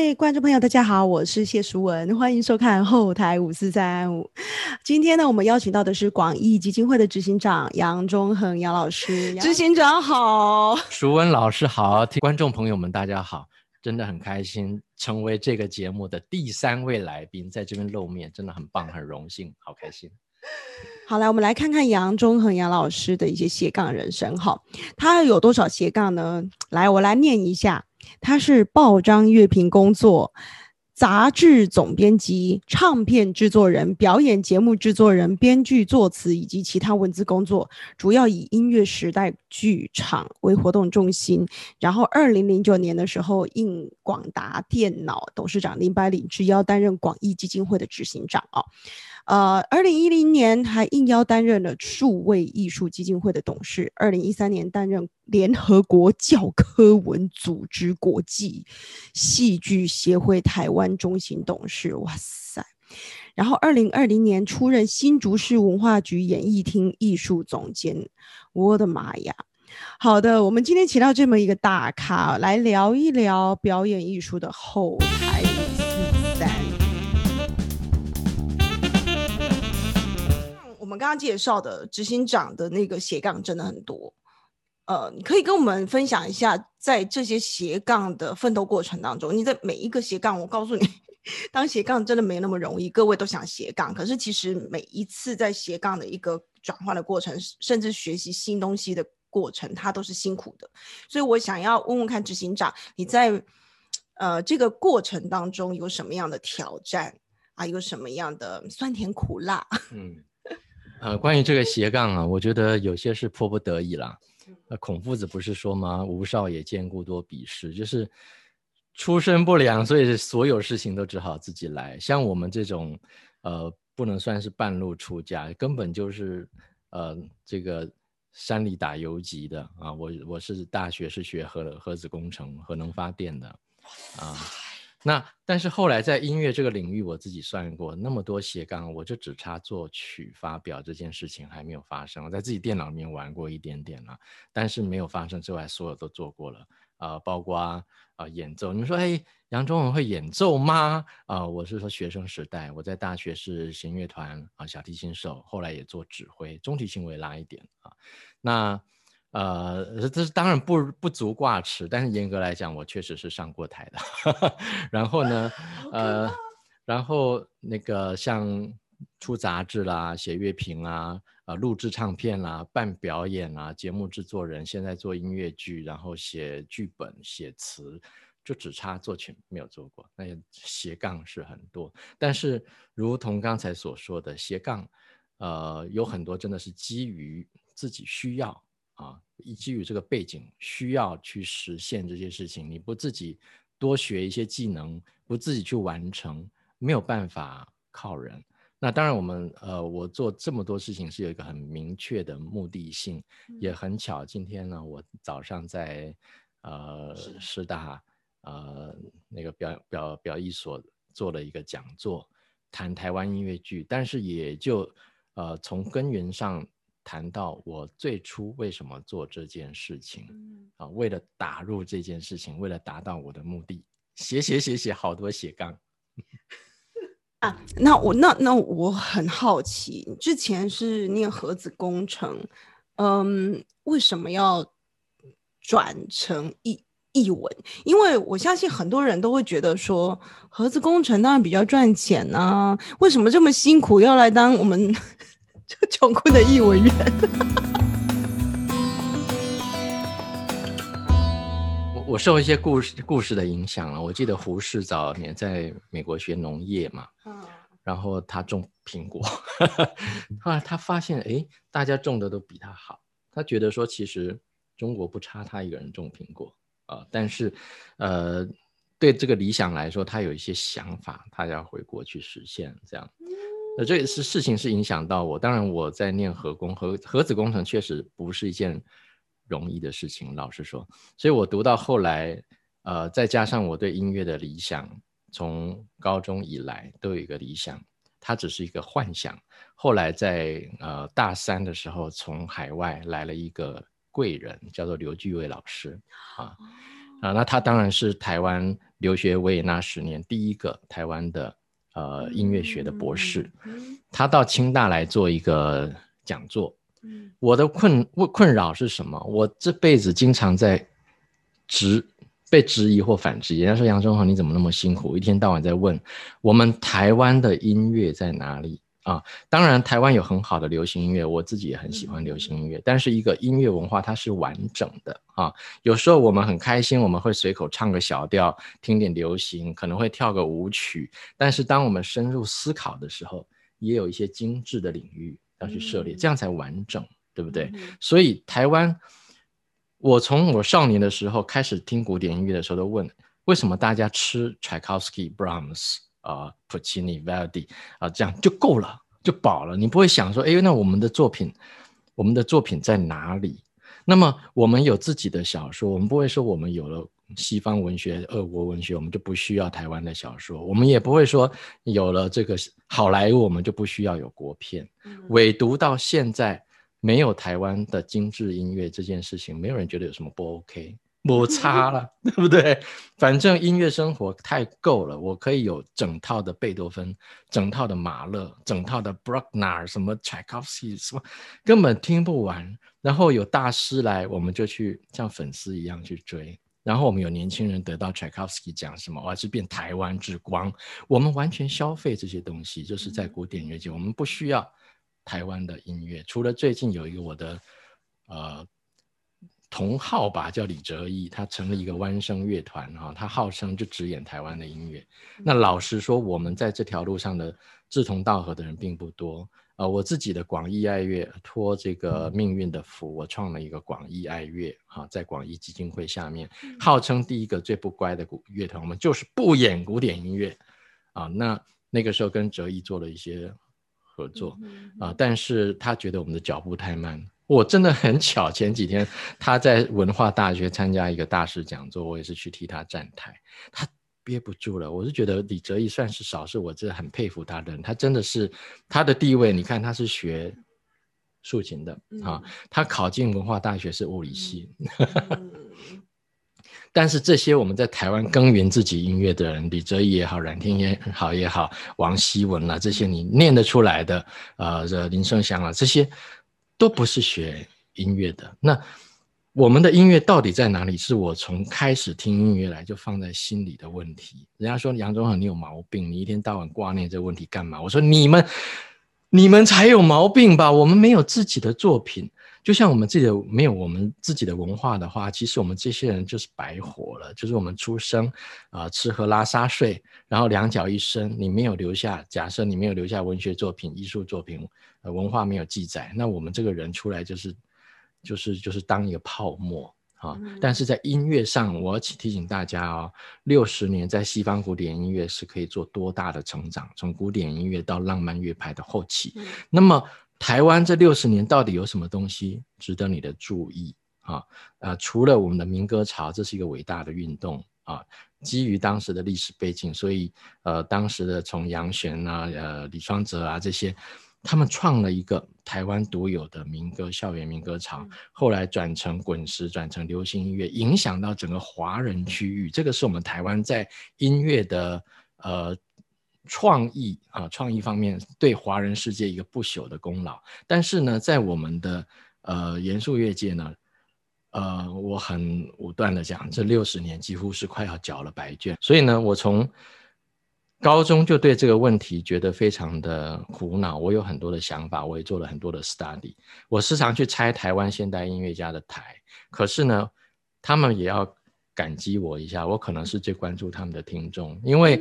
位观众朋友，大家好，我是谢淑文，欢迎收看后台五四三五。今天呢，我们邀请到的是广义基金会的执行长杨忠恒杨老师，执行长好，淑文老师好，观众朋友们大家好，真的很开心成为这个节目的第三位来宾，在这边露面，真的很棒，很荣幸，好开心。好，来我们来看看杨忠恒杨老师的一些斜杠人生。哈，他有多少斜杠呢？来，我来念一下。他是报章乐评工作、杂志总编辑、唱片制作人、表演节目制作人、编剧、作词以及其他文字工作，主要以音乐时代剧场为活动重心。然后，二零零九年的时候，应广达电脑董事长林百里之邀，担任广义基金会的执行长啊。呃，二零一零年还应邀担任了数位艺术基金会的董事，二零一三年担任联合国教科文组织国际戏剧协会台湾中心董事。哇塞！然后二零二零年出任新竹市文化局演艺厅艺术总监。我的妈呀！好的，我们今天请到这么一个大咖来聊一聊表演艺术的后我们刚刚介绍的执行长的那个斜杠真的很多，呃，你可以跟我们分享一下，在这些斜杠的奋斗过程当中，你在每一个斜杠，我告诉你，当斜杠真的没那么容易。各位都想斜杠，可是其实每一次在斜杠的一个转换的过程，甚至学习新东西的过程，它都是辛苦的。所以我想要问问看执行长，你在呃这个过程当中有什么样的挑战啊？有什么样的酸甜苦辣？嗯。呃，关于这个斜杠啊，我觉得有些是迫不得已啦。呃，孔夫子不是说吗？吴少也见故多鄙视，就是出身不良，所以所有事情都只好自己来。像我们这种，呃，不能算是半路出家，根本就是呃这个山里打游击的啊。我我是大学是学核核子工程、核能发电的啊。那但是后来在音乐这个领域，我自己算过那么多斜杠，我就只差作曲发表这件事情还没有发生。我在自己电脑里面玩过一点点了，但是没有发生之外，所有都做过了啊，包括啊演奏。你们说，哎，杨忠文会演奏吗？啊，我是说学生时代，我在大学是弦乐团啊小提琴手，后来也做指挥，中提琴我也拉一点啊。那呃，这是当然不不足挂齿，但是严格来讲，我确实是上过台的。然后呢，呃，然后那个像出杂志啦、写乐评啊、呃录制唱片啦、办表演啊、节目制作人，现在做音乐剧，然后写剧本、写词，就只差作曲没有做过。那斜杠是很多，但是如同刚才所说的斜杠，呃，有很多真的是基于自己需要。啊，基于这个背景，需要去实现这些事情，你不自己多学一些技能，不自己去完成，没有办法靠人。那当然，我们呃，我做这么多事情是有一个很明确的目的性，也很巧，今天呢，我早上在呃师大呃那个表表表艺所做了一个讲座，谈台湾音乐剧，但是也就呃从根源上。谈到我最初为什么做这件事情，啊，为了打入这件事情，为了达到我的目的，写写写写好多斜杠啊。那我那那我很好奇，之前是念盒子工程，嗯，为什么要转成译译文？因为我相信很多人都会觉得说，盒子工程当然比较赚钱啊，为什么这么辛苦要来当我们？就穷困的译文员，我我受一些故事故事的影响了。我记得胡适早年在美国学农业嘛，然后他种苹果，后来他发现，哎，大家种的都比他好，他觉得说，其实中国不差他一个人种苹果啊，但是，呃，对这个理想来说，他有一些想法，他要回国去实现这样。那这也是事情是影响到我，当然我在念核工核核子工程确实不是一件容易的事情，老实说，所以我读到后来，呃，再加上我对音乐的理想，从高中以来都有一个理想，它只是一个幻想。后来在呃大三的时候，从海外来了一个贵人，叫做刘巨伟老师啊，啊，那他当然是台湾留学维也纳十年第一个台湾的呃音乐学的博士，他到清大来做一个讲座。我的困困困扰是什么？我这辈子经常在质被质疑或反质疑，人家说杨忠豪你怎么那么辛苦，一天到晚在问我们台湾的音乐在哪里？啊，当然，台湾有很好的流行音乐，我自己也很喜欢流行音乐。但是，一个音乐文化它是完整的啊。有时候我们很开心，我们会随口唱个小调，听点流行，可能会跳个舞曲。但是，当我们深入思考的时候，也有一些精致的领域要去涉猎，这样才完整，对不对？所以，台湾，我从我少年的时候开始听古典音乐的时候，都问为什么大家吃 Tchaikovsky、Brahms。啊，普契尼、Verdi 啊，这样就够了，就饱了。你不会想说，哎，那我们的作品，我们的作品在哪里？那么我们有自己的小说，我们不会说我们有了西方文学、俄国文学，我们就不需要台湾的小说。我们也不会说有了这个好莱坞，我们就不需要有国片。唯独到现在没有台湾的精致音乐这件事情，没有人觉得有什么不 OK。摩擦了，对不对？反正音乐生活太够了，我可以有整套的贝多芬，整套的马勒，整套的 Bruckner，什么 Tchaikovsky，什么根本听不完。然后有大师来，我们就去像粉丝一样去追。然后我们有年轻人得到 Tchaikovsky 讲什么，我是变台湾之光。我们完全消费这些东西，就是在古典乐界，我们不需要台湾的音乐。除了最近有一个我的，呃。同号吧，叫李哲一，他成立一个弯声乐团哈，他号称就只演台湾的音乐。那老实说，我们在这条路上的志同道合的人并不多。呃，我自己的广义爱乐托这个命运的福，我创了一个广义爱乐哈，在广义基金会下面，号称第一个最不乖的古乐团，我们就是不演古典音乐啊。那那个时候跟哲一做了一些合作啊，但是他觉得我们的脚步太慢。我真的很巧，前几天他在文化大学参加一个大师讲座，我也是去替他站台，他憋不住了。我是觉得李哲义算是少是我真的很佩服他的人，他真的是他的地位，你看他是学竖琴的啊，他考进文化大学是物理系，但是这些我们在台湾耕耘自己音乐的人，李哲义也好，冉天也好也好，王希文啊，这些你念得出来的，呃，这林盛祥啊这些。都不是学音乐的，那我们的音乐到底在哪里？是我从开始听音乐来就放在心里的问题。人家说杨宗恒你有毛病，你一天到晚挂念这个问题干嘛？我说你们，你们才有毛病吧？我们没有自己的作品。就像我们自己的没有我们自己的文化的话，其实我们这些人就是白活了。就是我们出生啊，吃喝拉撒睡，然后两脚一伸，你没有留下，假设你没有留下文学作品、艺术作品，呃，文化没有记载，那我们这个人出来就是就是就是当一个泡沫啊。但是在音乐上，我要提醒大家哦，六十年在西方古典音乐是可以做多大的成长，从古典音乐到浪漫乐派的后期，那么。台湾这六十年到底有什么东西值得你的注意啊？呃，除了我们的民歌潮，这是一个伟大的运动啊。基于当时的历史背景，所以呃，当时的从杨玄啊、呃李双泽啊这些，他们创了一个台湾独有的民歌校园民歌潮，后来转成滚石，转成流行音乐，影响到整个华人区域。这个是我们台湾在音乐的呃。创意啊，创意方面对华人世界一个不朽的功劳。但是呢，在我们的呃严肃乐界呢，呃，我很武断的讲，这六十年几乎是快要交了白卷。所以呢，我从高中就对这个问题觉得非常的苦恼。我有很多的想法，我也做了很多的 study。我时常去拆台湾现代音乐家的台，可是呢，他们也要感激我一下。我可能是最关注他们的听众，因为。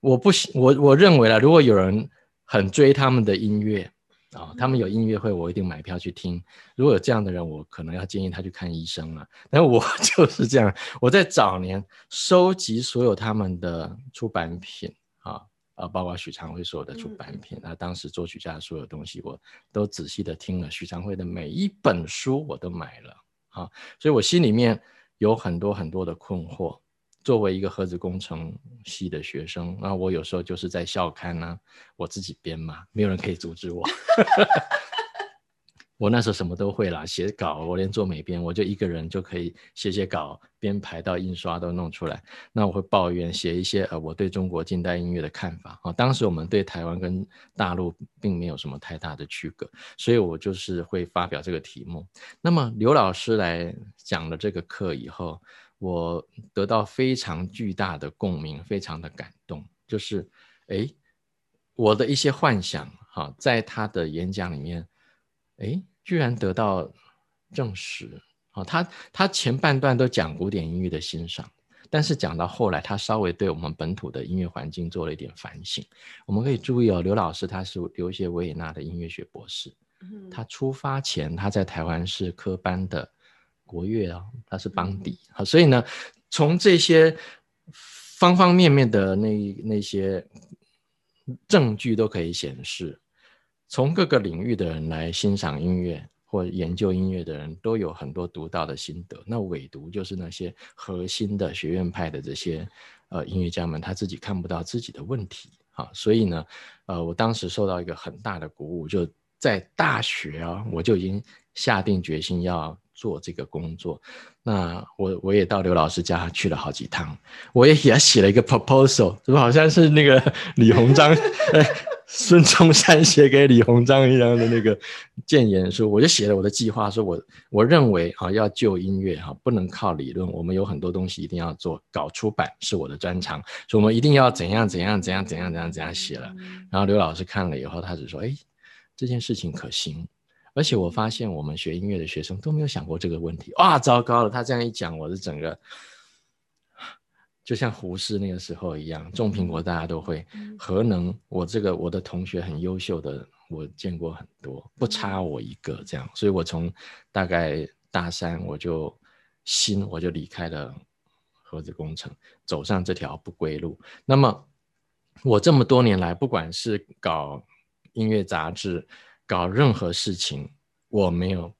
我不喜我我认为啦，如果有人很追他们的音乐啊，他们有音乐会，我一定买票去听。如果有这样的人，我可能要建议他去看医生了。但我 就是这样，我在早年收集所有他们的出版品啊啊，包括许昌辉所有的出版品，那当时作曲家的所有东西，我都仔细的听了。许昌辉的每一本书我都买了啊，所以我心里面有很多很多的困惑。作为一个核子工程系的学生，那我有时候就是在校刊呢，我自己编嘛，没有人可以阻止我。我那时候什么都会啦，写稿我连做美编，我就一个人就可以写写稿，编排到印刷都弄出来。那我会抱怨写一些呃我对中国近代音乐的看法啊。当时我们对台湾跟大陆并没有什么太大的区隔，所以我就是会发表这个题目。那么刘老师来讲了这个课以后，我得到非常巨大的共鸣，非常的感动。就是哎，我的一些幻想哈，在他的演讲里面，哎。居然得到证实啊！他他前半段都讲古典音乐的欣赏，但是讲到后来，他稍微对我们本土的音乐环境做了一点反省。我们可以注意哦，刘老师他是留学维也纳的音乐学博士，他出发前他在台湾是科班的国乐啊，它是邦迪啊，所以呢，从这些方方面面的那那些证据都可以显示。从各个领域的人来欣赏音乐或研究音乐的人都有很多独到的心得。那唯独就是那些核心的学院派的这些呃音乐家们，他自己看不到自己的问题啊。所以呢，呃，我当时受到一个很大的鼓舞，就在大学啊，我就已经下定决心要做这个工作。那我我也到刘老师家去了好几趟，我也给他写了一个 proposal，怎么好像是那个 李鸿章？孙中山写给李鸿章一样的那个谏言书，我就写了我的计划，说我我认为啊，要救音乐哈，不能靠理论，我们有很多东西一定要做，搞出版是我的专长，所以我们一定要怎样怎样怎样怎样怎样怎样写了。然后刘老师看了以后，他只说，哎，这件事情可行，而且我发现我们学音乐的学生都没有想过这个问题，哇，糟糕了，他这样一讲，我的整个。就像胡适那个时候一样，种苹果大家都会，核能我这个我的同学很优秀的，我见过很多，不差我一个这样，所以我从大概大三我就心我就离开了核子工程，走上这条不归路。那么我这么多年来，不管是搞音乐杂志，搞任何事情，我没有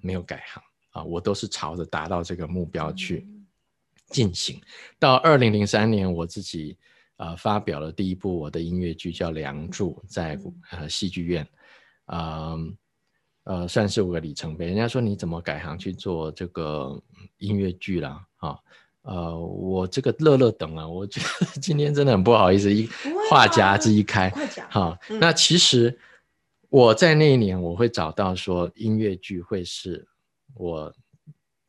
没有改行啊，我都是朝着达到这个目标去。进行到二零零三年，我自己啊发表了第一部我的音乐剧，叫《梁祝》，在呃戏剧院，啊呃算是我个里程碑。人家说你怎么改行去做这个音乐剧了啊？呃，我这个乐乐等啊，我觉得今天真的很不好意思，一话匣子一开，好，那其实我在那一年我会找到说音乐剧会是我。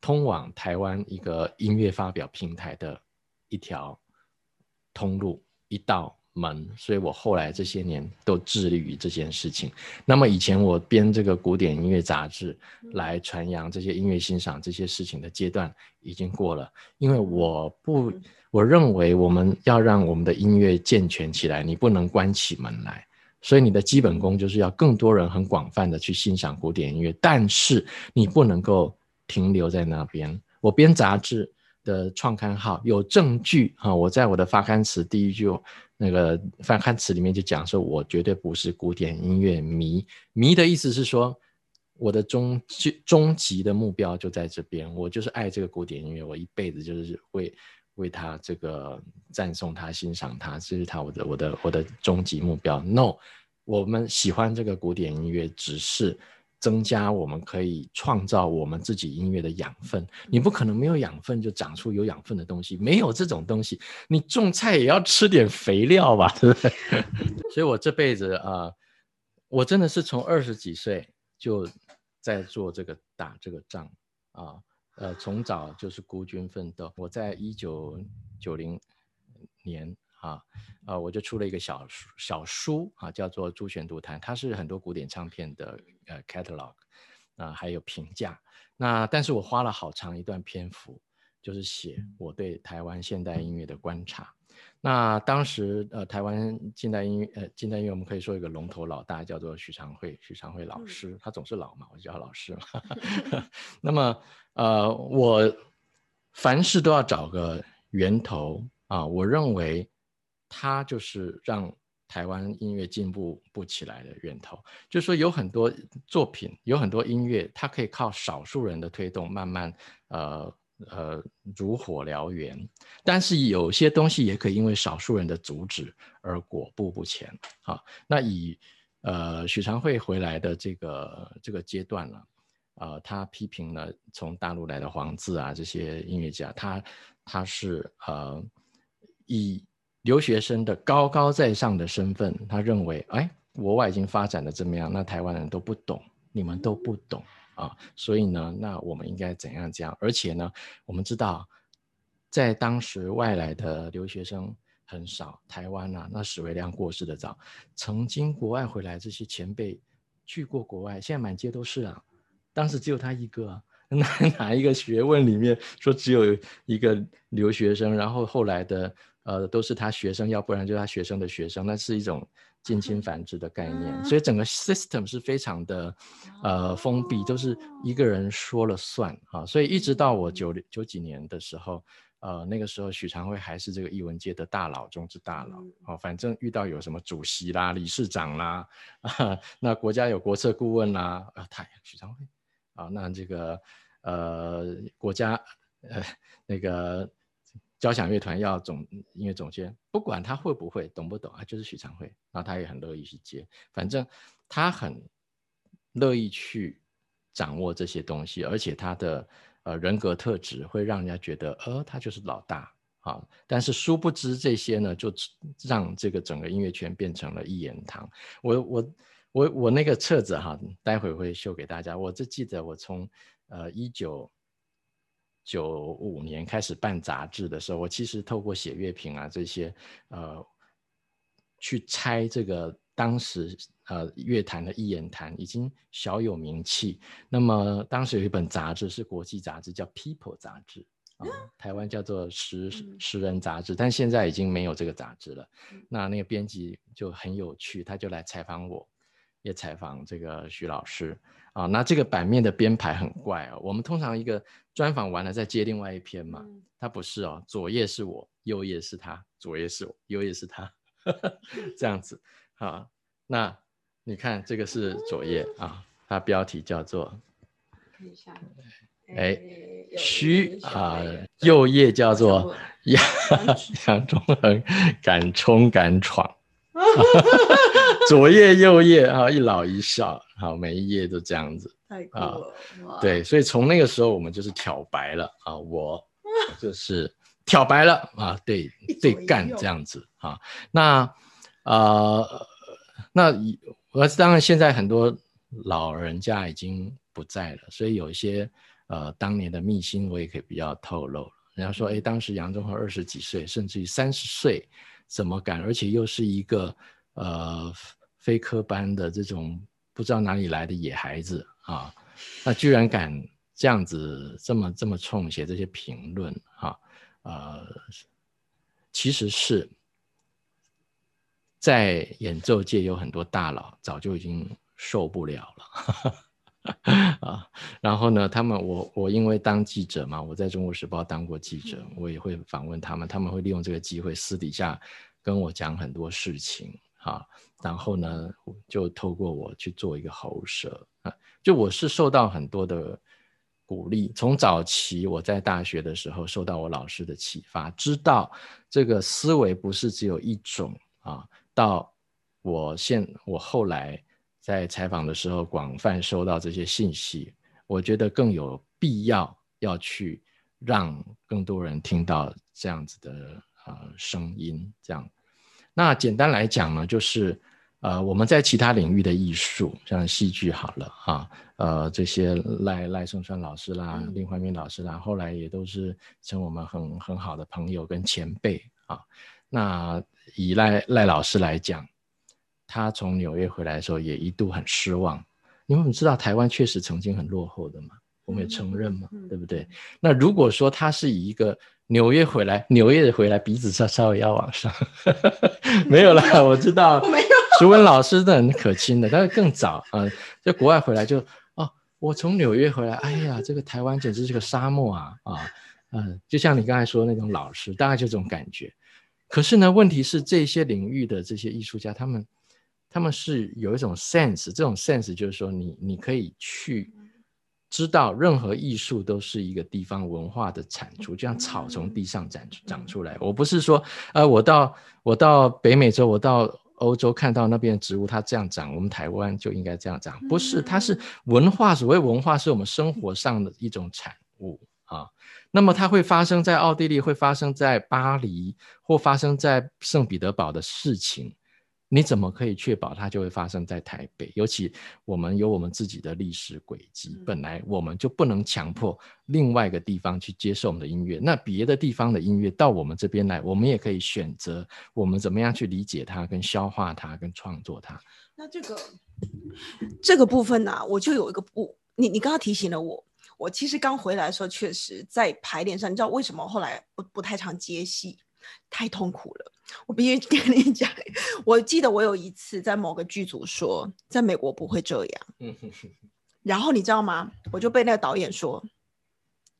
通往台湾一个音乐发表平台的一条通路一道门，所以我后来这些年都致力于这件事情。那么以前我编这个古典音乐杂志来传扬这些音乐欣赏这些事情的阶段已经过了，因为我不，我认为我们要让我们的音乐健全起来，你不能关起门来，所以你的基本功就是要更多人很广泛的去欣赏古典音乐，但是你不能够。停留在那边。我编杂志的创刊号有证据啊！我在我的发刊词第一句那个发刊词里面就讲说，我绝对不是古典音乐迷。迷的意思是说，我的终极终极的目标就在这边。我就是爱这个古典音乐，我一辈子就是会为他这个赞颂他、欣赏他，这是他我的我的我的终极目标。No，我们喜欢这个古典音乐，只是。增加我们可以创造我们自己音乐的养分，你不可能没有养分就长出有养分的东西，没有这种东西，你种菜也要吃点肥料吧，对不对？所以我这辈子啊，我真的是从二十几岁就在做这个打这个仗啊，从早就是孤军奋斗。我在一九九零年。啊，呃，我就出了一个小书，小书啊，叫做《朱弦独弹》，它是很多古典唱片的呃 catalog，啊，还有评价。那但是我花了好长一段篇幅，就是写我对台湾现代音乐的观察。那当时呃，台湾近代音乐呃，近代音乐我们可以说一个龙头老大叫做许长惠，许长惠老师，他总是老嘛，我就叫老师嘛。那么呃，我凡事都要找个源头啊，我认为。他就是让台湾音乐进步不起来的源头，就是说有很多作品，有很多音乐，它可以靠少数人的推动，慢慢呃呃如火燎原，但是有些东西也可以因为少数人的阻止而果步不前。啊，那以呃，许长惠回来的这个这个阶段了，呃，他批评了从大陆来的黄自啊这些音乐家，他他是呃以留学生的高高在上的身份，他认为，哎，国外已经发展的怎么样，那台湾人都不懂，你们都不懂啊，所以呢，那我们应该怎样讲？而且呢，我们知道，在当时外来的留学生。很少，台湾啊，那史维亮过世的早，曾经国外回来这些前辈去过国外，现在满街都是啊。当时只有他一个，哪哪一个学问里面说只有一个留学生，然后后来的呃都是他学生，要不然就是他学生的学生，那是一种近亲繁殖的概念。所以整个 system 是非常的呃封闭，都是一个人说了算啊。所以一直到我九九几年的时候。呃，那个时候许长辉还是这个艺文界的大佬中之大佬哦，反正遇到有什么主席啦、理事长啦，啊，那国家有国策顾问啦，啊，他许长辉，啊，那这个呃国家呃那个交响乐团要总音乐总监，不管他会不会懂不懂啊，就是许长辉，然后他也很乐意去接，反正他很乐意去掌握这些东西，而且他的。呃，人格特质会让人家觉得，呃，他就是老大啊。但是殊不知这些呢，就让这个整个音乐圈变成了一言堂。我我我我那个册子哈，待会会秀给大家。我只记得我从呃一九九五年开始办杂志的时候，我其实透过写乐评啊这些，呃，去猜这个。当时呃，乐坛的一言坛已经小有名气。那么当时有一本杂志是国际杂志，叫《People》杂志啊，台湾叫做《时时人》杂志，但现在已经没有这个杂志了。那那个编辑就很有趣，他就来采访我，也采访这个徐老师啊。那这个版面的编排很怪哦，我们通常一个专访完了再接另外一篇嘛，他不是哦，左页是我，右页是他，左页是我，右页是他，这样子。啊，那你看这个是左页啊，它标题叫做，看一下，哎，虚啊，右页叫做杨 杨忠恒敢冲敢闯，左页右页啊，一老一少，好，每一页都这样子，太酷了，对，所以从那个时候我们就是挑白了啊，我就是挑白了啊，对对干这样子啊，那啊。那我当然现在很多老人家已经不在了，所以有一些呃当年的秘辛我也可以比较透露。人家说，哎，当时杨忠和二十几岁，甚至于三十岁，怎么敢？而且又是一个呃非科班的这种不知道哪里来的野孩子啊，那居然敢这样子这么这么冲写这些评论哈，呃，其实是。在演奏界有很多大佬，早就已经受不了了 啊。然后呢，他们我我因为当记者嘛，我在中国时报当过记者，我也会访问他们，他们会利用这个机会私底下跟我讲很多事情啊。然后呢，就透过我去做一个喉舌啊。就我是受到很多的鼓励，从早期我在大学的时候受到我老师的启发，知道这个思维不是只有一种啊。到我现我后来在采访的时候，广泛收到这些信息，我觉得更有必要要去让更多人听到这样子的呃声音。这样，那简单来讲呢，就是呃我们在其他领域的艺术，像戏剧好了啊，呃这些赖赖声川老师啦、林怀民老师啦，后来也都是成我们很很好的朋友跟前辈啊。那以赖赖老师来讲，他从纽约回来的时候也一度很失望。因为我们知道台湾确实曾经很落后的嘛？我们也承认嘛，对不对？那如果说他是以一个纽约回来，纽约的回来鼻子稍稍微要往上，没有啦，我知道，没有。徐文老师的很可亲的，但是更早啊，在国外回来就哦，我从纽约回来，哎呀，这个台湾简直是个沙漠啊啊嗯，就像你刚才说那种老师，大概就这种感觉。可是呢，问题是这些领域的这些艺术家，他们他们是有一种 sense，这种 sense 就是说，你你可以去知道，任何艺术都是一个地方文化的产出，就像草从地上长长出来。我不是说，呃，我到我到北美洲，我到欧洲看到那边的植物它这样长，我们台湾就应该这样长，不是，它是文化。所谓文化，是我们生活上的一种产物啊。那么它会发生在奥地利，会发生在巴黎，或发生在圣彼得堡的事情。你怎么可以确保它就会发生在台北？尤其我们有我们自己的历史轨迹，本来我们就不能强迫另外一个地方去接受我们的音乐。那别的地方的音乐到我们这边来，我们也可以选择我们怎么样去理解它、跟消化它、跟创作它。那这个这个部分呢，我就有一个不，你你刚刚提醒了我，我其实刚回来的时候，确实在排练上，你知道为什么后来不不太常接戏？太痛苦了，我必须跟你讲。我记得我有一次在某个剧组说，在美国不会这样。然后你知道吗？我就被那个导演说，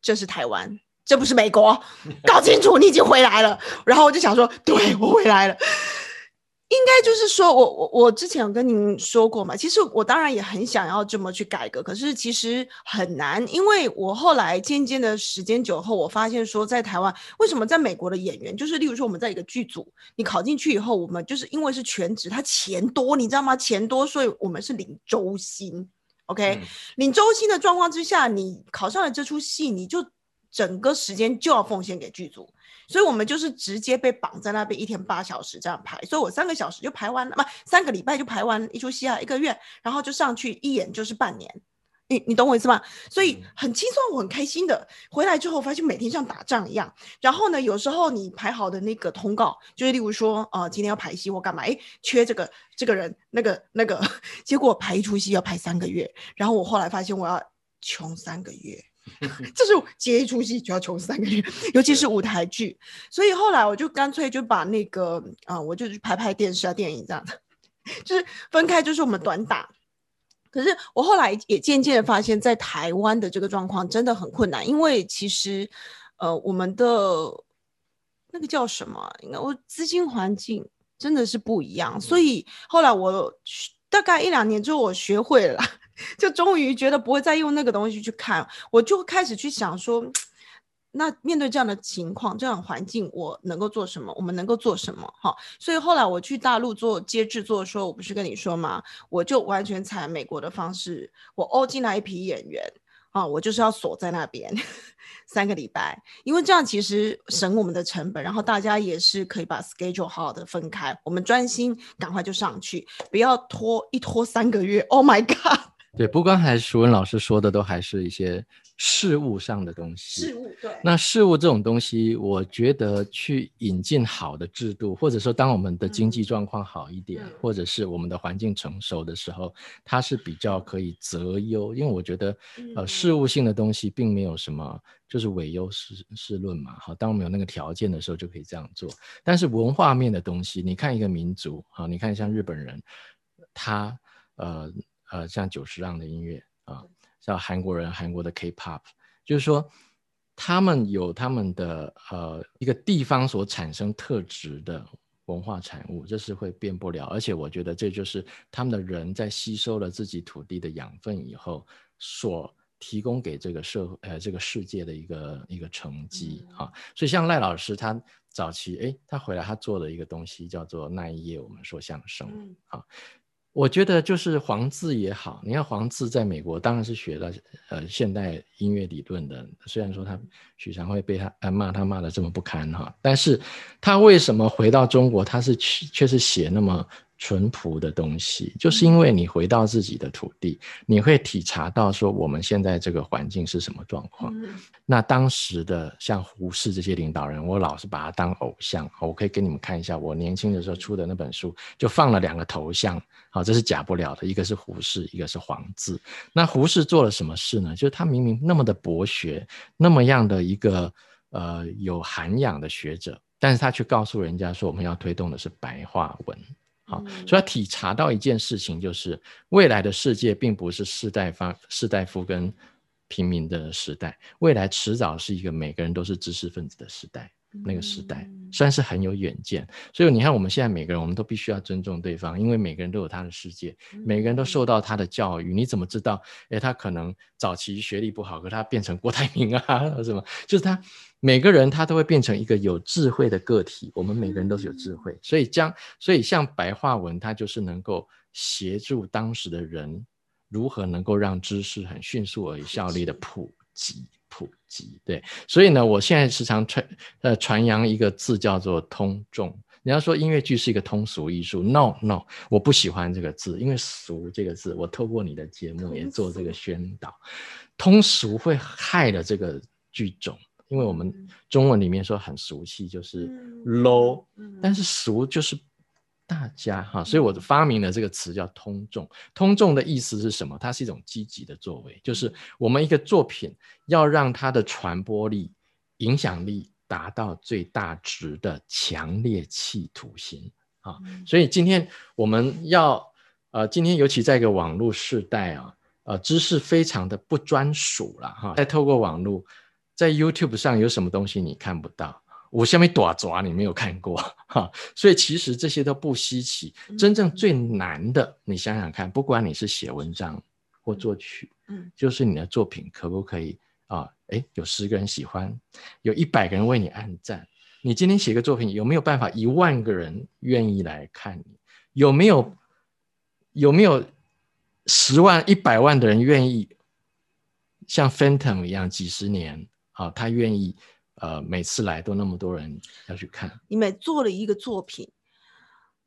这是台湾，这不是美国，搞清楚，你已经回来了。然后我就想说，对我回来了。应该就是说，我我我之前有跟您说过嘛，其实我当然也很想要这么去改革，可是其实很难，因为我后来渐渐的时间久后，我发现说，在台湾为什么在美国的演员，就是例如说我们在一个剧组，你考进去以后，我们就是因为是全职，他钱多，你知道吗？钱多，所以我们是领周薪，OK，领周薪的状况之下，你考上了这出戏，你就整个时间就要奉献给剧组。所以，我们就是直接被绑在那边，一天八小时这样排。所以我三个小时就排完了，不，三个礼拜就排完一出戏啊，一个月，然后就上去一演就是半年。你你懂我意思吗？所以很轻松，我很开心的。回来之后发现每天像打仗一样。然后呢，有时候你排好的那个通告，就是例如说，呃，今天要排戏或干嘛，哎，缺这个这个人，那个那个，结果排一出戏要排三个月。然后我后来发现我要穷三个月。这是接一出戏就要穷三个月，尤其是舞台剧，所以后来我就干脆就把那个啊，我就去拍拍电视啊、电影这样的，就是分开，就是我们短打。可是我后来也渐渐的发现，在台湾的这个状况真的很困难，因为其实呃，我们的那个叫什么？应该我资金环境真的是不一样，所以后来我大概一两年之后，我学会了。就终于觉得不会再用那个东西去看，我就开始去想说，那面对这样的情况、这样的环境，我能够做什么？我们能够做什么？哈，所以后来我去大陆做接制作的时候，我不是跟你说吗？我就完全采美国的方式，我欧进来一批演员啊，我就是要锁在那边三个礼拜，因为这样其实省我们的成本，然后大家也是可以把 schedule 好好的分开，我们专心赶快就上去，不要拖一拖三个月。Oh my god！对，不光还是淑文老师说的，都还是一些事物上的东西。事物对，那事物这种东西，我觉得去引进好的制度，或者说当我们的经济状况好一点，或者是我们的环境成熟的时候，它是比较可以择优。因为我觉得，呃，事物性的东西并没有什么，就是伪优势势论嘛。好，当我们有那个条件的时候，就可以这样做。但是文化面的东西，你看一个民族，好，你看像日本人，他呃。呃，像久石让的音乐啊，像韩国人韩国的 K-pop，就是说他们有他们的呃一个地方所产生特质的文化产物，这是会变不了。而且我觉得这就是他们的人在吸收了自己土地的养分以后，所提供给这个社会呃这个世界的一个一个成绩啊。所以像赖老师他早期哎，他回来他做的一个东西叫做那一夜我们说相声啊。我觉得就是黄自也好，你看黄自在美国当然是学了呃现代音乐理论的，虽然说他许常会被他骂他骂的这么不堪哈，但是他为什么回到中国，他是却却是写那么。淳朴的东西，就是因为你回到自己的土地，你会体察到说我们现在这个环境是什么状况。那当时的像胡适这些领导人，我老是把他当偶像。我可以给你们看一下，我年轻的时候出的那本书，就放了两个头像。好，这是假不了的，一个是胡适，一个是黄自。那胡适做了什么事呢？就是他明明那么的博学，那么样的一个呃有涵养的学者，但是他却告诉人家说，我们要推动的是白话文。好，所以他体察到一件事情，就是未来的世界并不是士大夫、士大夫跟平民的时代，未来迟早是一个每个人都是知识分子的时代，那个时代。算是很有远见。所以你看，我们现在每个人，我们都必须要尊重对方，因为每个人都有他的世界，每个人都受到他的教育。你怎么知道？诶，他可能早期学历不好，可他变成郭台铭啊 什么？就是他每个人他都会变成一个有智慧的个体。我们每个人都是有智慧，所以将所以像白话文，它就是能够协助当时的人如何能够让知识很迅速而有效率的普及。普及对，所以呢，我现在时常传呃传扬一个字叫做通众。你要说音乐剧是一个通俗艺术，no no，我不喜欢这个字，因为俗这个字，我透过你的节目也做这个宣导，通俗会害了这个剧种，因为我们中文里面说很俗气就是 low，但是俗就是。大家哈，所以我发明了这个词叫“通众”。通众的意思是什么？它是一种积极的作为，就是我们一个作品要让它的传播力、影响力达到最大值的强烈企图心啊。所以今天我们要呃，今天尤其在一个网络时代啊，呃，知识非常的不专属了哈。再透过网络，在 YouTube 上有什么东西你看不到？我下面短爪你没有看过哈，所以其实这些都不稀奇。真正最难的，你想想看，不管你是写文章或作曲，嗯，就是你的作品可不可以啊？哎，有十个人喜欢，有一百个人为你按赞。你今天写个作品，有没有办法一万个人愿意来看你？有没有有没有十万、一百万的人愿意像 Phantom 一样几十年啊？他愿意。呃，每次来都那么多人要去看。你们做了一个作品，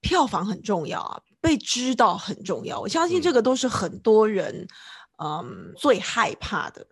票房很重要啊，被知道很重要。我相信这个都是很多人嗯最害怕的，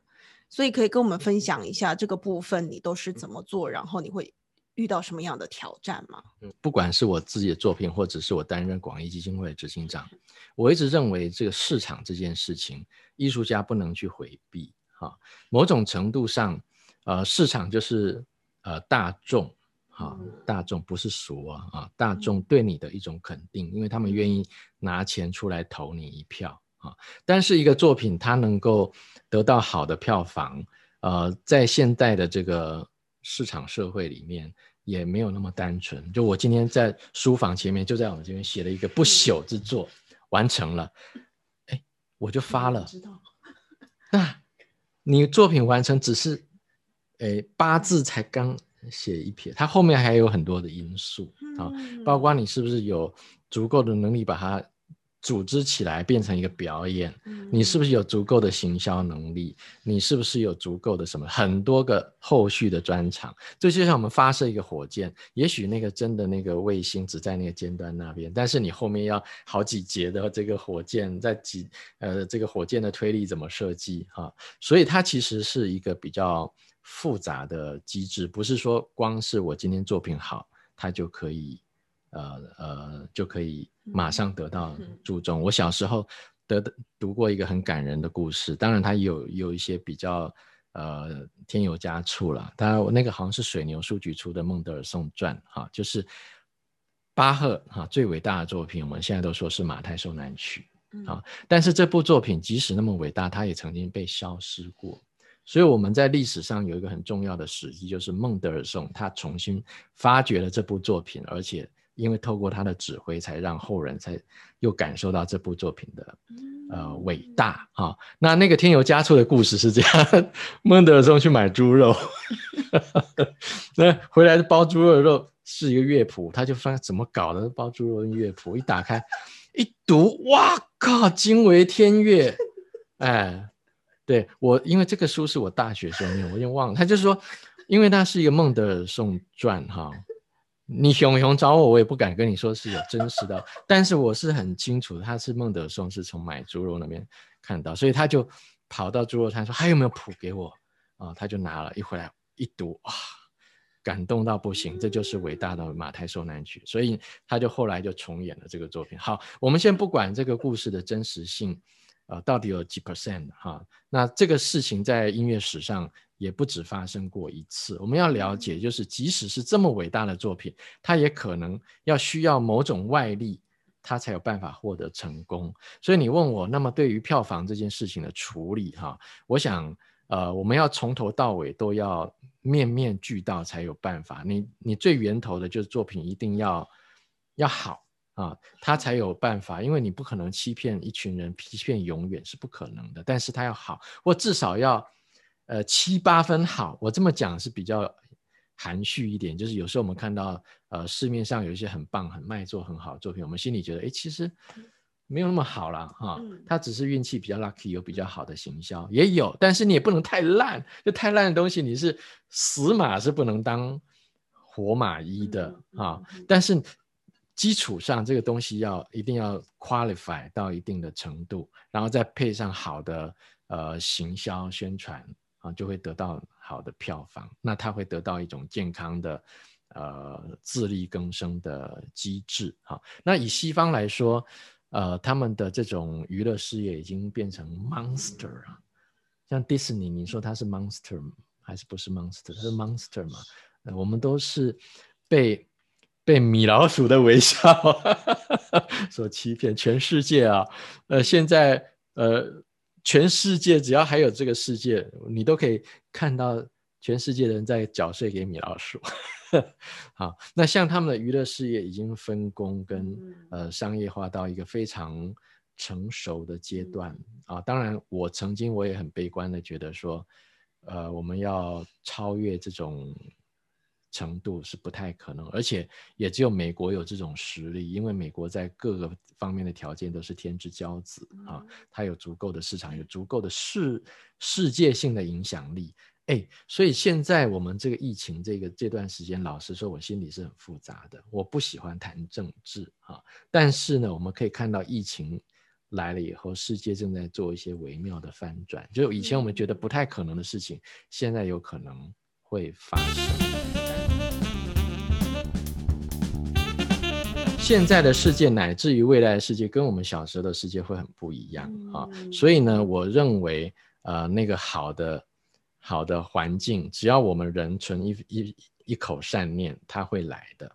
所以可以跟我们分享一下这个部分你都是怎么做，然后你会遇到什么样的挑战吗？嗯，不管是我自己的作品，或者是我担任广义基金会的执行长，我一直认为这个市场这件事情，艺术家不能去回避。哈，某种程度上。呃，市场就是呃大众，哈，大众不是俗啊，啊，大众对你的一种肯定，因为他们愿意拿钱出来投你一票啊。但是一个作品它能够得到好的票房，呃，在现代的这个市场社会里面也没有那么单纯。就我今天在书房前面，就在我们这边写了一个不朽之作，完成了，哎，我就发了。知道。那你作品完成只是。诶，八字才刚写一撇，它后面还有很多的因素啊，包括你是不是有足够的能力把它组织起来变成一个表演，你是不是有足够的行销能力，你是不是有足够的什么很多个后续的专场，这就像我们发射一个火箭，也许那个真的那个卫星只在那个尖端那边，但是你后面要好几节的这个火箭，在几呃这个火箭的推力怎么设计哈，所以它其实是一个比较。复杂的机制不是说光是我今天作品好，它就可以，呃呃，就可以马上得到注重。我小时候得读过一个很感人的故事，当然它有有一些比较呃添油加醋了。当然我那个好像是水牛书局出的《孟德尔颂传》哈，就是巴赫哈最伟大的作品，我们现在都说是《马太受难曲》啊，但是这部作品即使那么伟大，它也曾经被消失过。所以我们在历史上有一个很重要的时机，就是孟德尔颂他重新发掘了这部作品，而且因为透过他的指挥，才让后人才又感受到这部作品的呃伟大啊。那那个添油加醋的故事是这样：孟德尔颂去买猪肉，那回来包猪肉的肉是一个乐谱，他就发现怎么搞的包猪肉乐谱，一打开一读，哇靠，惊为天乐，哎。对我，因为这个书是我大学时候念，我已经忘了。他就是说，因为它是一个孟德尔颂传哈，你熊熊找我，我也不敢跟你说是有真实的，但是我是很清楚，他是孟德尔颂是从买猪肉那边看到，所以他就跑到猪肉摊说还有没有谱给我啊？他就拿了一回来一读，哇，感动到不行，这就是伟大的马太受难曲，所以他就后来就重演了这个作品。好，我们先不管这个故事的真实性。啊，到底有几 percent 哈？那这个事情在音乐史上也不止发生过一次。我们要了解，就是即使是这么伟大的作品，它也可能要需要某种外力，它才有办法获得成功。所以你问我，那么对于票房这件事情的处理哈，我想。呃，我们要从头到尾都要面面俱到才有办法。你你最源头的就是作品一定要要好啊，他才有办法。因为你不可能欺骗一群人，欺骗永远是不可能的。但是他要好，或至少要呃七八分好。我这么讲是比较含蓄一点，就是有时候我们看到呃市面上有一些很棒、很卖座很好的作品，我们心里觉得，哎，其实。没有那么好了哈，他只是运气比较 lucky，有比较好的行销也有，但是你也不能太烂，就太烂的东西你是死马是不能当活马医的啊。但是基础上这个东西要一定要 qualify 到一定的程度，然后再配上好的呃行销宣传啊，就会得到好的票房。那它会得到一种健康的呃自力更生的机制哈。那以西方来说。呃，他们的这种娱乐事业已经变成 monster 啊，像迪士尼，你说它是 monster 还是不是 monster？它是 monster 嘛？我们都是被被米老鼠的微笑 所欺骗。全世界啊，呃，现在呃，全世界只要还有这个世界，你都可以看到全世界的人在缴税给米老鼠。好，那像他们的娱乐事业已经分工跟呃商业化到一个非常成熟的阶段啊。当然，我曾经我也很悲观的觉得说，呃，我们要超越这种程度是不太可能，而且也只有美国有这种实力，因为美国在各个方面的条件都是天之骄子啊，它有足够的市场，有足够的世世界性的影响力。哎，所以现在我们这个疫情这个这段时间，老实说，我心里是很复杂的。我不喜欢谈政治啊，但是呢，我们可以看到疫情来了以后，世界正在做一些微妙的翻转。就以前我们觉得不太可能的事情，现在有可能会发生。现在的世界乃至于未来的世界，跟我们小时候的世界会很不一样啊。所以呢，我认为呃，那个好的。好的环境，只要我们人存一一一口善念，它会来的。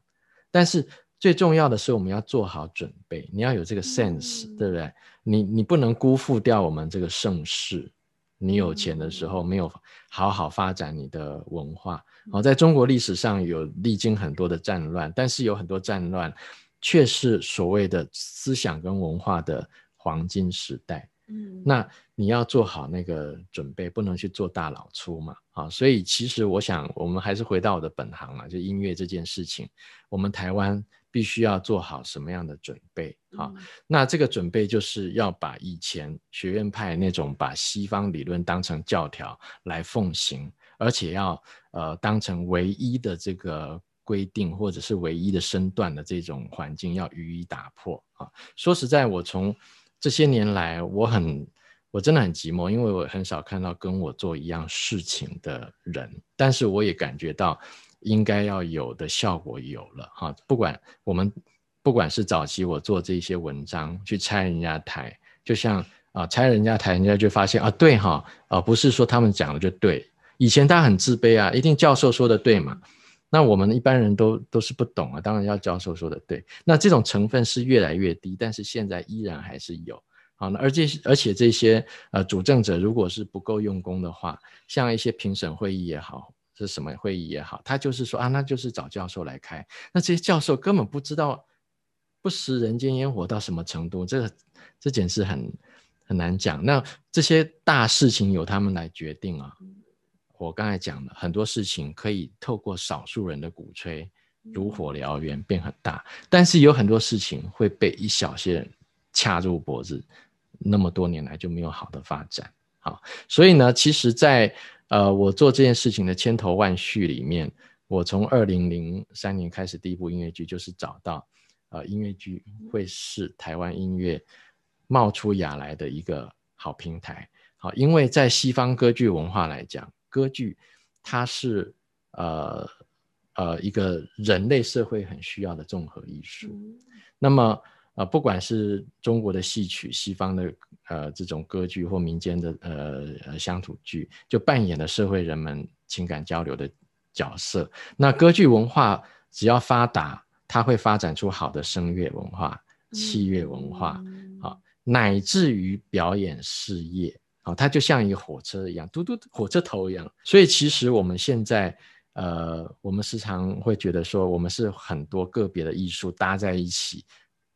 但是最重要的是，我们要做好准备，你要有这个 sense，对不对？你你不能辜负掉我们这个盛世。你有钱的时候，没有好好发展你的文化。好，在中国历史上有历经很多的战乱，但是有很多战乱却是所谓的思想跟文化的黄金时代。嗯，那你要做好那个准备，不能去做大老粗嘛，啊，所以其实我想，我们还是回到我的本行嘛，就音乐这件事情，我们台湾必须要做好什么样的准备啊？那这个准备就是要把以前学院派那种把西方理论当成教条来奉行，而且要呃当成唯一的这个规定或者是唯一的身段的这种环境，要予以打破啊。说实在，我从这些年来，我很，我真的很寂寞，因为我很少看到跟我做一样事情的人。但是我也感觉到，应该要有的效果有了哈。不管我们，不管是早期我做这些文章去拆人家台，就像啊拆人家台，人家就发现啊对哈，啊不是说他们讲的就对。以前他很自卑啊，一定教授说的对嘛。那我们一般人都都是不懂啊，当然要教授说的对。那这种成分是越来越低，但是现在依然还是有。好，那而且而且这些呃主政者如果是不够用功的话，像一些评审会议也好，是什么会议也好，他就是说啊，那就是找教授来开。那这些教授根本不知道不食人间烟火到什么程度，这个这件事很很难讲。那这些大事情由他们来决定啊。我刚才讲了很多事情，可以透过少数人的鼓吹，如火燎原，变很大。但是有很多事情会被一小些人掐住脖子，那么多年来就没有好的发展。好，所以呢，其实，在呃我做这件事情的千头万绪里面，我从二零零三年开始第一部音乐剧，就是找到呃音乐剧会是台湾音乐冒出芽来的一个好平台。好，因为在西方歌剧文化来讲。歌剧，它是呃呃一个人类社会很需要的综合艺术。那么呃，不管是中国的戏曲、西方的呃这种歌剧或民间的呃乡土剧，就扮演了社会人们情感交流的角色。那歌剧文化只要发达，它会发展出好的声乐文化、器乐文化，好，乃至于表演事业。好，它就像一个火车一样，嘟嘟火车头一样。所以其实我们现在，呃，我们时常会觉得说，我们是很多个别的艺术搭在一起，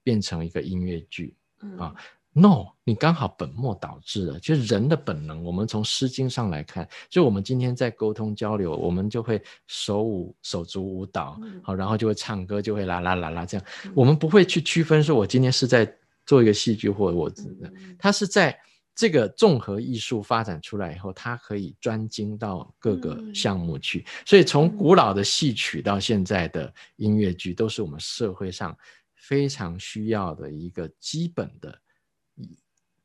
变成一个音乐剧啊。No，你刚好本末倒置了。就是人的本能，我们从《诗经》上来看，就我们今天在沟通交流，我们就会手舞手足舞蹈，好，然后就会唱歌，就会啦啦啦啦这样。我们不会去区分说，我今天是在做一个戏剧，或者我，它是在。这个综合艺术发展出来以后，它可以专精到各个项目去。所以从古老的戏曲到现在的音乐剧，都是我们社会上非常需要的一个基本的、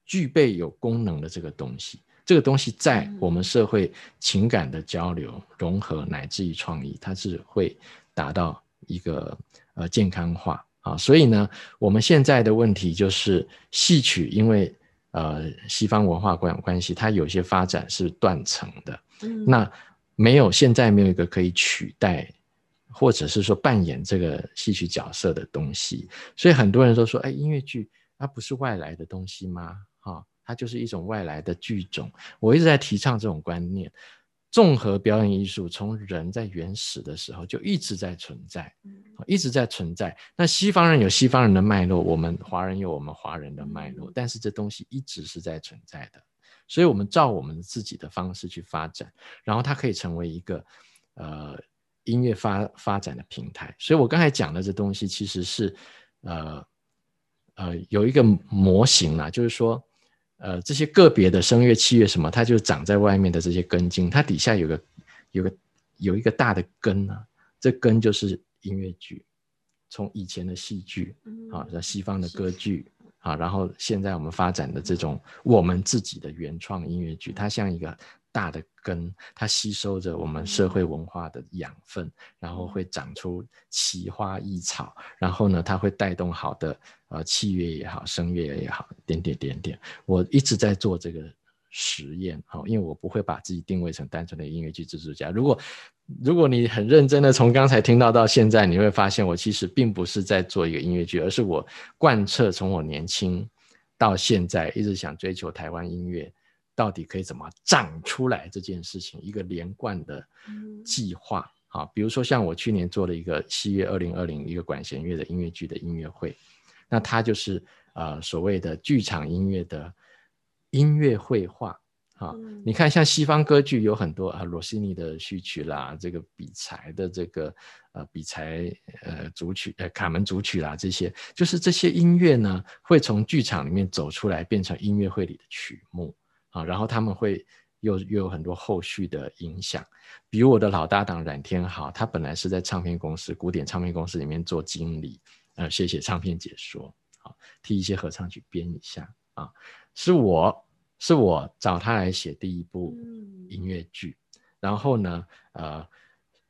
具备有功能的这个东西。这个东西在我们社会情感的交流、融合，乃至于创意，它是会达到一个呃健康化啊。所以呢，我们现在的问题就是戏曲，因为呃，西方文化关关系，它有些发展是断层的。嗯，那没有现在没有一个可以取代，或者是说扮演这个戏曲角色的东西，所以很多人都说，哎，音乐剧它不是外来的东西吗？哈，它就是一种外来的剧种。我一直在提倡这种观念。综合表演艺术从人在原始的时候就一直在存在，一直在存在。那西方人有西方人的脉络，我们华人有我们华人的脉络，但是这东西一直是在存在的。所以，我们照我们自己的方式去发展，然后它可以成为一个呃音乐发发展的平台。所以我刚才讲的这东西其实是呃呃有一个模型啦，就是说。呃，这些个别的声乐、器乐什么，它就长在外面的这些根茎，它底下有个、有个、有一个大的根啊。这根就是音乐剧，从以前的戏剧啊，西方的歌剧啊，然后现在我们发展的这种我们自己的原创音乐剧，它像一个。大的根，它吸收着我们社会文化的养分，然后会长出奇花异草，然后呢，它会带动好的呃器乐也好，声乐也好，点点点点。我一直在做这个实验，好，因为我不会把自己定位成单纯的音乐剧制作家。如果如果你很认真的从刚才听到到现在，你会发现我其实并不是在做一个音乐剧，而是我贯彻从我年轻到现在一直想追求台湾音乐。到底可以怎么长出来这件事情，一个连贯的计划啊，比如说像我去年做了一个七月二零二零一个管弦乐的音乐剧的音乐会，那它就是呃所谓的剧场音乐的音乐绘画啊。你看像西方歌剧有很多啊，罗西尼的序曲啦，这个比才的这个呃比才呃组曲呃卡门组曲啦，这些就是这些音乐呢会从剧场里面走出来，变成音乐会里的曲目。啊，然后他们会又又有很多后续的影响，比如我的老搭档冉天豪，他本来是在唱片公司古典唱片公司里面做经理，呃，写写唱片解说，好，替一些合唱曲编一下啊，是我是我找他来写第一部音乐剧，然后呢，呃，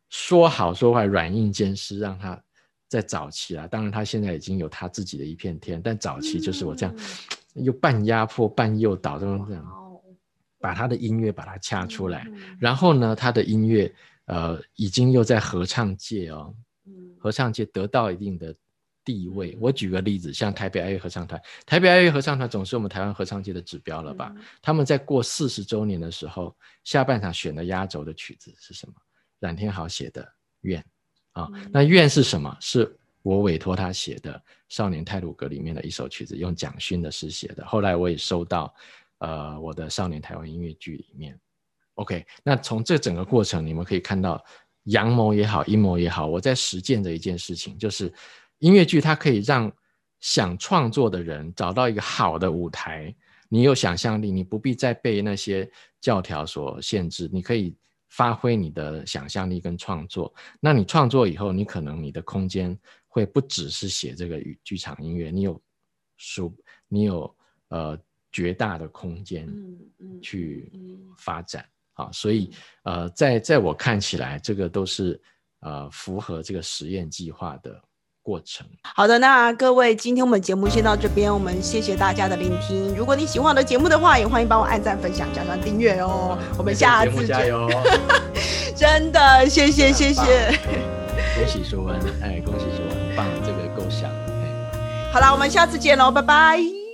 说好说坏，软硬兼施，让他在早期啊，当然他现在已经有他自己的一片天，但早期就是我这样，又半压迫半诱导这种这样。把他的音乐把它掐出来，然后呢，他的音乐呃已经又在合唱界哦，合唱界得到一定的地位。我举个例子，像台北爱乐合唱团，台北爱乐合唱团总是我们台湾合唱界的指标了吧？他们在过四十周年的时候，下半场选的压轴的曲子是什么？冉天豪写的《愿》啊，那《愿》是什么？是我委托他写的《少年泰鲁格》里面的一首曲子，用蒋勋的诗写的。后来我也收到。呃，我的少年台湾音乐剧里面，OK，那从这整个过程，你们可以看到阳谋也好，阴谋也好，我在实践的一件事情，就是音乐剧它可以让想创作的人找到一个好的舞台。你有想象力，你不必再被那些教条所限制，你可以发挥你的想象力跟创作。那你创作以后，你可能你的空间会不只是写这个剧场音乐，你有书，你有呃。绝大的空间去发展啊，所以呃，在在我看起来，这个都是呃符合这个实验计划的过程。好的，那各位，今天我们节目先到这边，我们谢谢大家的聆听。如果你喜欢我的节目的话，也欢迎帮我按赞、分享、加上订阅哦。我们下次加油！真的，谢谢谢谢。恭喜舒文，哎，恭喜舒文，棒，这个够响。好了，我们下次见喽，拜拜。